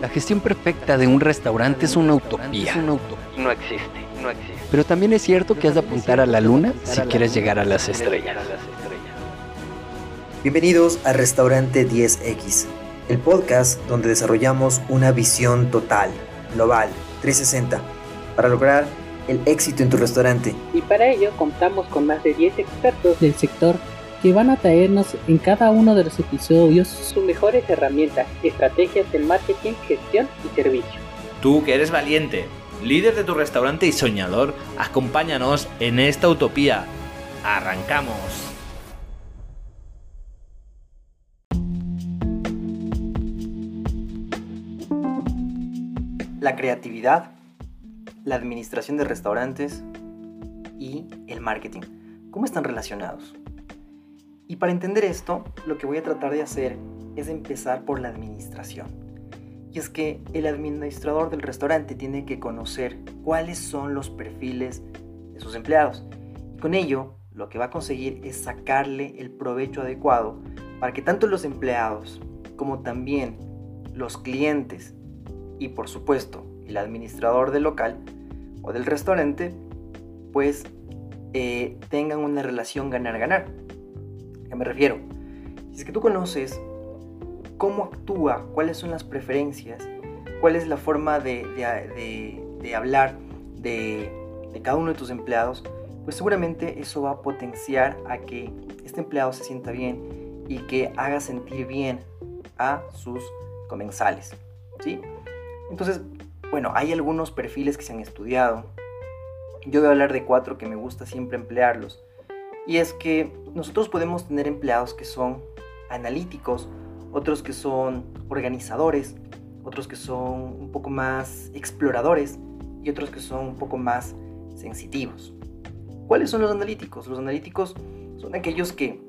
La gestión perfecta de un restaurante es una utopía. No existe, no existe. Pero también es cierto que has de apuntar a la luna si quieres llegar a las estrellas. Bienvenidos a Restaurante 10X, el podcast donde desarrollamos una visión total, global, 360, para lograr el éxito en tu restaurante. Y para ello contamos con más de 10 expertos del sector que van a traernos en cada uno de los episodios sus mejores herramientas, estrategias de marketing, gestión y servicio. Tú que eres valiente, líder de tu restaurante y soñador, acompáñanos en esta utopía. ¡Arrancamos! La creatividad, la administración de restaurantes y el marketing. ¿Cómo están relacionados? Y para entender esto, lo que voy a tratar de hacer es empezar por la administración. Y es que el administrador del restaurante tiene que conocer cuáles son los perfiles de sus empleados. Y con ello, lo que va a conseguir es sacarle el provecho adecuado para que tanto los empleados como también los clientes y por supuesto el administrador del local o del restaurante pues eh, tengan una relación ganar-ganar me refiero? Si es que tú conoces cómo actúa, cuáles son las preferencias, cuál es la forma de, hablar de, cada uno de tus empleados, pues seguramente eso va a potenciar a que este empleado se sienta bien y que haga sentir bien a sus comensales. ¿sí? Entonces, bueno, hay algunos perfiles que se han estudiado. Yo voy a hablar de cuatro que me gusta siempre emplearlos. Y es que nosotros podemos tener empleados que son analíticos, otros que son organizadores, otros que son un poco más exploradores y otros que son un poco más sensitivos. ¿Cuáles son los analíticos? Los analíticos son aquellos que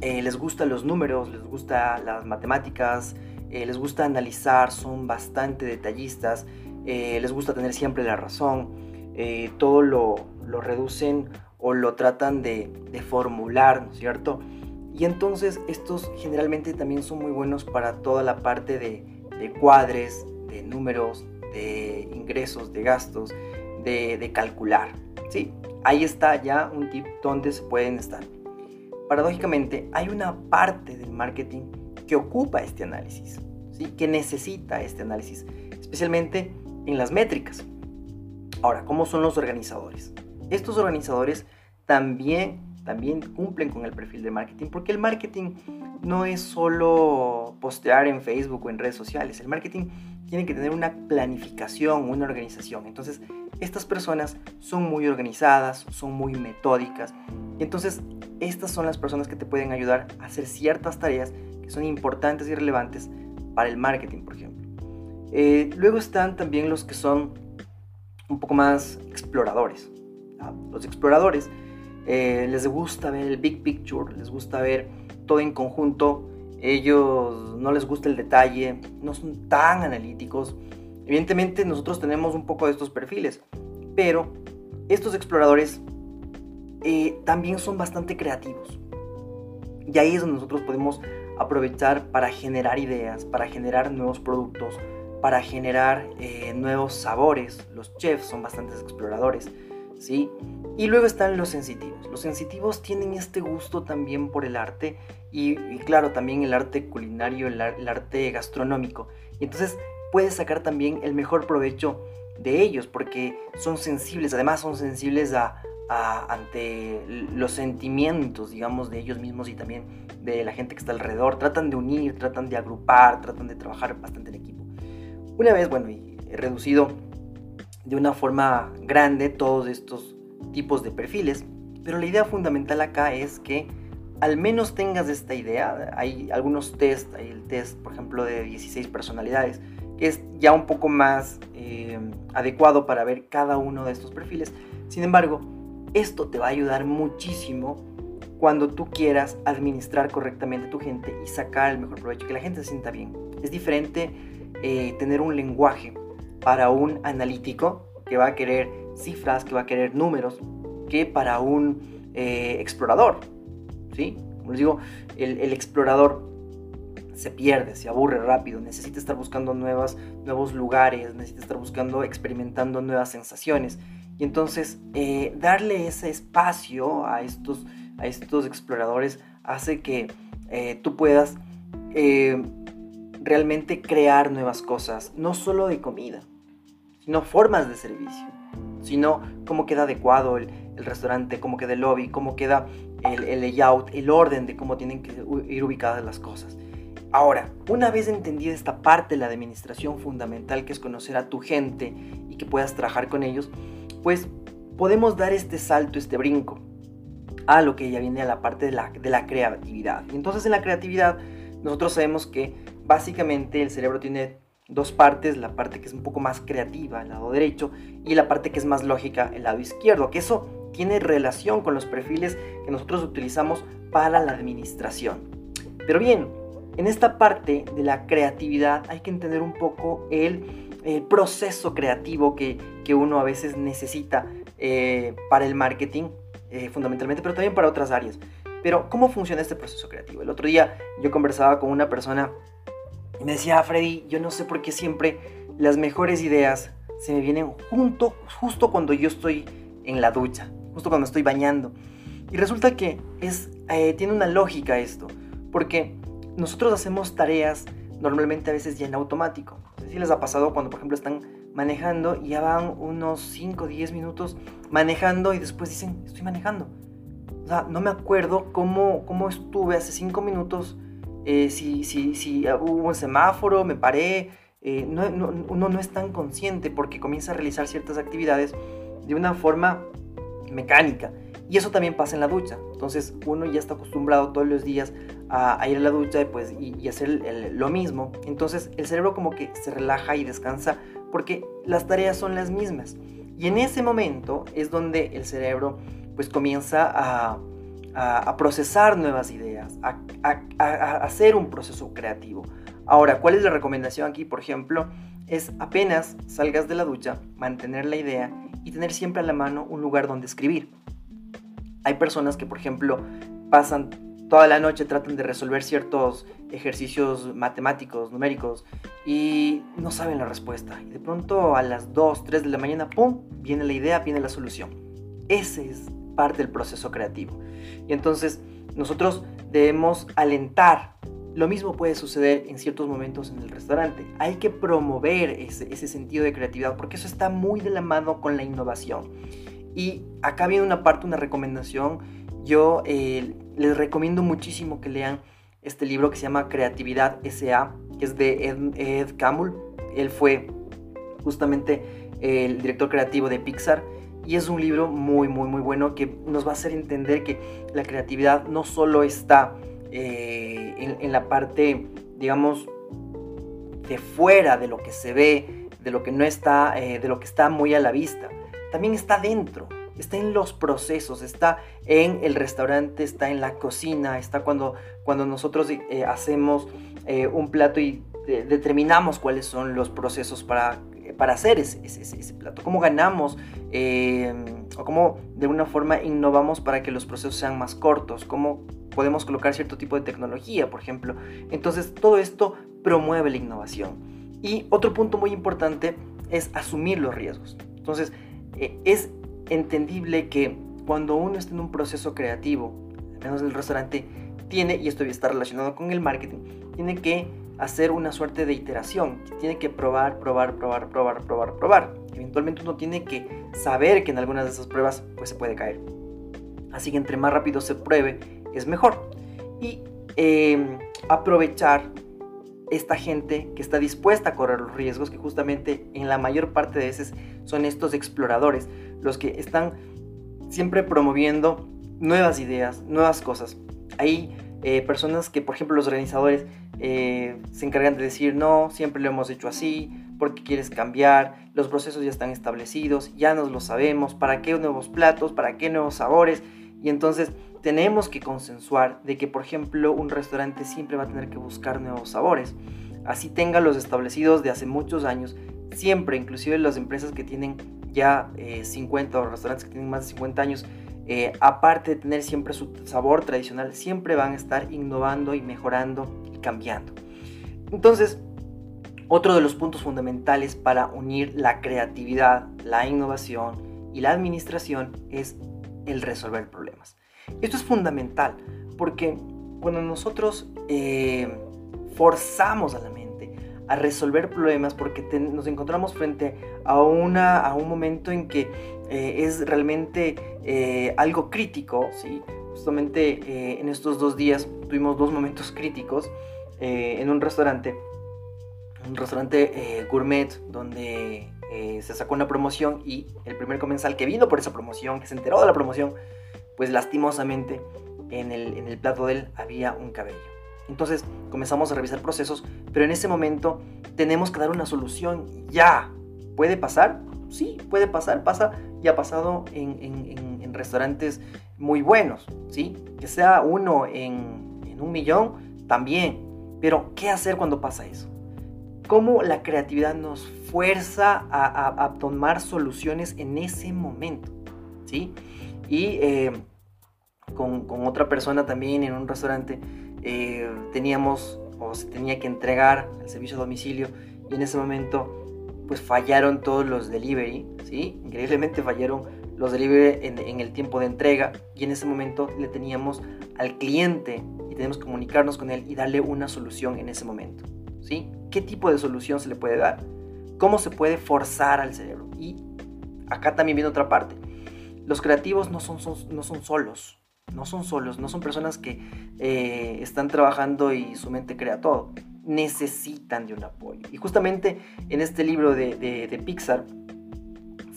eh, les gustan los números, les gusta las matemáticas, eh, les gusta analizar, son bastante detallistas, eh, les gusta tener siempre la razón, todo lo, lo reducen o lo tratan de, formular, ¿no es cierto? Y entonces estos generalmente también son muy buenos para toda la parte de, cuadres, de números, de ingresos, de gastos, de, de, calcular. ¿sí? Ahí está ya un tip donde se pueden estar. Paradójicamente, hay una parte del marketing que ocupa este análisis, ¿sí? que necesita este análisis, especialmente en las métricas. Ahora, ¿cómo son los organizadores? estos organizadores también, también cumplen con el perfil de marketing, porque el marketing no es solo postear en Facebook o en redes sociales, el marketing tiene que tener una planificación, una organización. Entonces, estas personas son muy organizadas, son muy metódicas, entonces estas son las personas que te pueden ayudar a hacer ciertas tareas que son importantes y relevantes para el marketing, por ejemplo. Eh, luego están también los que son un poco más exploradores los exploradores eh, les gusta ver el big picture, les gusta ver todo en conjunto, ellos no les gusta el detalle, no son tan analíticos. Evidentemente nosotros tenemos un poco de estos perfiles, pero estos exploradores eh, también son bastante creativos. Y ahí es donde nosotros podemos aprovechar para generar ideas, para generar nuevos productos, para generar eh, nuevos sabores. Los chefs son bastantes exploradores. ¿sí? Y luego están los sensitivos. Los sensitivos tienen este gusto también por el arte y, claro, también el arte culinario, el, arte gastronómico. Y entonces puedes sacar también el mejor provecho de ellos porque son sensibles, además son sensibles a, ante los sentimientos, digamos, de ellos mismos y también de la gente que está alrededor. Tratan de unir, tratan de agrupar, tratan de trabajar bastante en equipo. Una vez, bueno, he reducido de una forma grande todos estos tipos de perfiles, pero la idea fundamental acá es que al menos tengas esta idea. Hay algunos test, hay el test, por ejemplo, de 16 personalidades, que es ya un poco más eh, adecuado para ver cada uno de estos perfiles. Sin embargo, esto te va a ayudar muchísimo cuando tú quieras administrar correctamente a tu gente y sacar el mejor provecho, que la gente se sienta bien. Es diferente eh, tener un lenguaje para un analítico que va a querer cifras, que va a querer números, que para un eh, explorador. ¿sí? Como les digo, el, explorador se pierde, se aburre rápido, necesita estar buscando nuevas, nuevos lugares, necesita estar buscando, experimentando nuevas sensaciones. Y entonces eh, darle ese espacio a estos, a estos exploradores hace que eh, tú puedas realmente crear nuevas cosas, no solo de comida, sino formas de servicio, sino cómo queda adecuado el, restaurante, cómo queda el lobby, cómo queda el, el, layout, el orden de cómo tienen que ir ubicadas las cosas. Ahora, una vez entendida esta parte de la administración fundamental que es conocer a tu gente y que puedas trabajar con ellos, pues podemos dar este salto, este brinco a lo que ya viene a la parte de la, de la creatividad. Entonces en la creatividad nosotros sabemos que básicamente el cerebro tiene dos partes, la parte que es un poco más creativa, el lado derecho, y la parte que es más lógica, el lado izquierdo, que eso tiene relación con los perfiles que nosotros utilizamos para la administración. Pero bien, en esta parte de la creatividad hay que entender un poco el, proceso creativo que, uno a veces necesita eh, para el marketing, eh, fundamentalmente, pero también para otras áreas. Pero, ¿cómo funciona este proceso creativo? El otro día yo conversaba con una persona y me decía, Freddy, yo no sé por qué siempre las mejores ideas se me vienen junto, justo cuando yo estoy en la ducha, justo cuando estoy bañando. Y resulta que es, eh, tiene una lógica esto, porque nosotros hacemos tareas normalmente a veces ya en automático. No sé si les ha pasado cuando, por ejemplo, están manejando y ya van unos 5 o 10 minutos manejando y después dicen, estoy manejando. O sea, no me acuerdo cómo, cómo estuve hace 5 minutos, eh, si, si, si, hubo un semáforo, me paré. Eh, no, uno no es tan consciente porque comienza a realizar ciertas actividades de una forma mecánica. Y eso también pasa en la ducha. Entonces uno ya está acostumbrado todos los días a, ir a la ducha pues, y, hacer lo mismo. Entonces el cerebro como que se relaja y descansa porque las tareas son las mismas. Y en ese momento es donde el cerebro pues comienza a, a procesar nuevas ideas, a, hacer un proceso creativo. Ahora, ¿cuál es la recomendación aquí? Por ejemplo, es apenas salgas de la ducha, mantener la idea y tener siempre a la mano un lugar donde escribir. Hay personas que, por ejemplo, pasan toda la noche, tratan de resolver ciertos ejercicios matemáticos, numéricos, y no saben la respuesta. Y de pronto a las 2, 3 de la mañana, ¡pum!, viene la idea, viene la solución. Ese es parte del proceso creativo. Y entonces nosotros debemos alentar. Lo mismo puede suceder en ciertos momentos en el restaurante. Hay que promover ese, ese sentido de creatividad porque eso está muy de la mano con la innovación. Y acá viene una parte, una recomendación. Yo eh, les recomiendo muchísimo que lean este libro que se llama Creatividad S.A., que es de Ed, Ed Él fue justamente el director creativo de Pixar. Y es un libro muy, muy, muy bueno que nos va a hacer entender que la creatividad no solo está eh, en, la parte, digamos, de fuera de lo que se ve, de lo que no está, eh, de lo que está muy a la vista, también está dentro, está en los procesos, está en el restaurante, está en la cocina, está cuando, cuando nosotros eh, hacemos un plato y determinamos cuáles son los procesos para, para hacer ese, ese, plato, cómo ganamos eh, o cómo de alguna forma innovamos para que los procesos sean más cortos, cómo podemos colocar cierto tipo de tecnología, por ejemplo. Entonces todo esto promueve la innovación. Y otro punto muy importante es asumir los riesgos. Entonces, eh, es entendible que cuando uno está en un proceso creativo, al menos en el restaurante, tiene, y esto está relacionado con el marketing, tiene que hacer una suerte de iteración, tiene que probar, probar, probar, probar, probar, probar. Eventualmente uno tiene que saber que en algunas de esas pruebas pues se puede caer. Así que entre más rápido se pruebe es mejor. Y em, aprovechar esta gente que está dispuesta a correr los riesgos, que justamente en la mayor parte de veces son estos exploradores, los que están siempre promoviendo nuevas ideas, nuevas cosas. Hay eh, personas que, por ejemplo, los organizadores eh, se encargan de decir, no, siempre lo hemos hecho así, porque quieres cambiar, los procesos ya están establecidos, ya nos lo sabemos, ¿para qué nuevos platos? ¿Para qué nuevos sabores? Y entonces tenemos que consensuar de que, por ejemplo, un restaurante siempre va a tener que buscar nuevos sabores. Así tenga los establecidos de hace muchos años, siempre, inclusive las empresas que tienen ya 50 eh, o restaurantes que tienen más de 50 años, eh, aparte de tener siempre su sabor tradicional, siempre van a estar innovando y mejorando cambiando. Entonces, otro de los puntos fundamentales para unir la creatividad, la innovación y la administración es el resolver problemas. Esto es fundamental porque cuando nosotros eh, forzamos a la mente a resolver problemas porque nos encontramos frente a, una, a un momento en que eh, es realmente eh, algo crítico, ¿sí? justamente en estos dos días tuvimos dos momentos críticos en un restaurante, un restaurante gourmet donde se sacó una promoción y el primer comensal que vino por esa promoción, que se enteró de la promoción, pues lastimosamente en el, en el plato de él había un cabello. Entonces comenzamos a revisar procesos, pero en ese momento tenemos que dar una solución ya. ¿Puede pasar? Sí, puede pasar, pasa y ha pasado en, en, en restaurantes muy buenos, ¿sí? Que sea uno en, un millón, también. Pero, ¿qué hacer cuando pasa eso? ¿Cómo la creatividad nos fuerza a, tomar soluciones en ese momento? ¿Sí? Y eh, con, otra persona también en un restaurante, eh, teníamos o se tenía que entregar el servicio a domicilio y en ese momento pues fallaron todos los delivery, ¿sí? Increíblemente fallaron los delivery en, el tiempo de entrega y en ese momento le teníamos al cliente y tenemos que comunicarnos con él y darle una solución en ese momento, ¿sí? ¿Qué tipo de solución se le puede dar? ¿Cómo se puede forzar al cerebro? Y acá también viene otra parte. Los creativos no son, no son solos, no son solos, no son personas que eh, están trabajando y su mente crea todo. Necesitan de un apoyo. Y justamente en este libro de, Pixar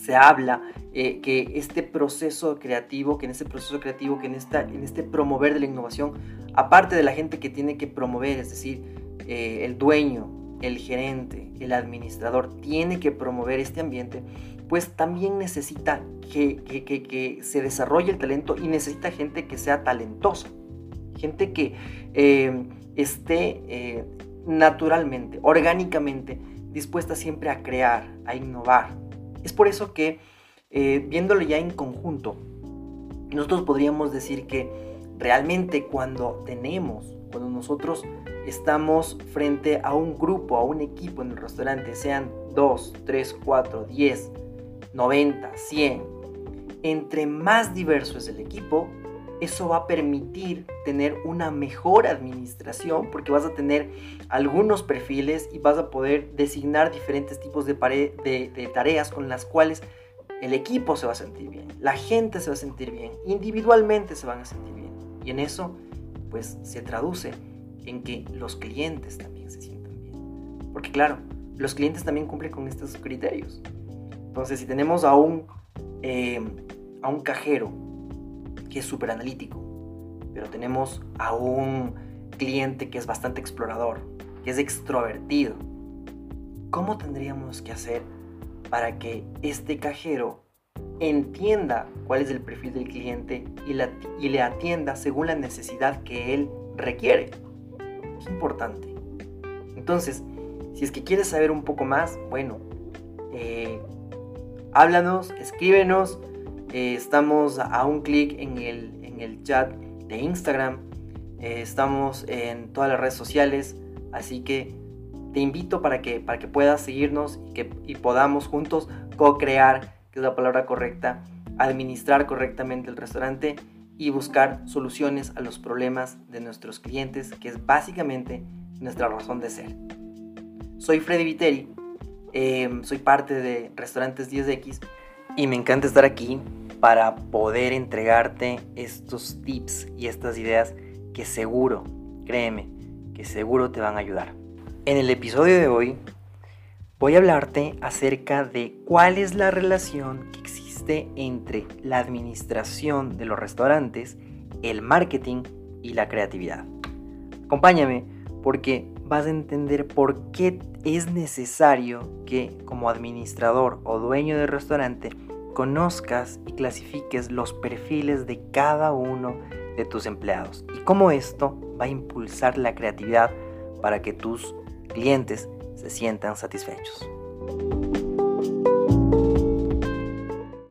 se habla eh, que este proceso creativo, que en este proceso creativo, que en, esta, en este promover de la innovación, aparte de la gente que tiene que promover, es decir, eh, el dueño, el gerente, el administrador, tiene que promover este ambiente, pues también necesita que, se desarrolle el talento y necesita gente que sea talentosa, gente que eh, esté naturalmente, orgánicamente dispuesta siempre a crear, a innovar. Es por eso que, eh, viéndolo ya en conjunto, nosotros podríamos decir que realmente cuando tenemos, cuando nosotros estamos frente a un grupo, a un equipo en el restaurante, sean 2, 3, 4, 10, 90, 100, entre más diverso es el equipo, eso va a permitir tener una mejor administración porque vas a tener algunos perfiles y vas a poder designar diferentes tipos de, tareas con las cuales el equipo se va a sentir bien, la gente se va a sentir bien, individualmente se van a sentir bien. Y en eso, pues se traduce en que los clientes también se sientan bien. Porque claro, los clientes también cumplen con estos criterios. Entonces, si tenemos a un, eh, a un cajero que es súper analítico, pero tenemos a un cliente que es bastante explorador, que es extrovertido, ¿cómo tendríamos que hacer para que este cajero entienda cuál es el perfil del cliente y, le atienda según la necesidad que él requiere? Es importante. Entonces, si es que quieres saber un poco más, bueno, eh, háblanos, escríbenos. Eh, estamos a un clic en el, en el chat de Instagram. Eh, estamos en todas las redes sociales. Así que te invito para que, para que puedas seguirnos y que y podamos juntos co-crear, que es la palabra correcta, administrar correctamente el restaurante y buscar soluciones a los problemas de nuestros clientes, que es básicamente nuestra razón de ser. Soy Freddy Viteri Em, soy parte de Restaurantes 10X y me encanta estar aquí para poder entregarte estos tips y estas ideas que seguro, créeme, que seguro te van a ayudar. En el episodio de hoy voy a hablarte acerca de cuál es la relación que existe entre la administración de los restaurantes, el marketing y la creatividad. Acompáñame porque vas a entender por qué es necesario que como administrador o dueño de restaurante conozcas y clasifiques los perfiles de cada uno de tus empleados y cómo esto va a impulsar la creatividad para que tus clientes se sientan satisfechos.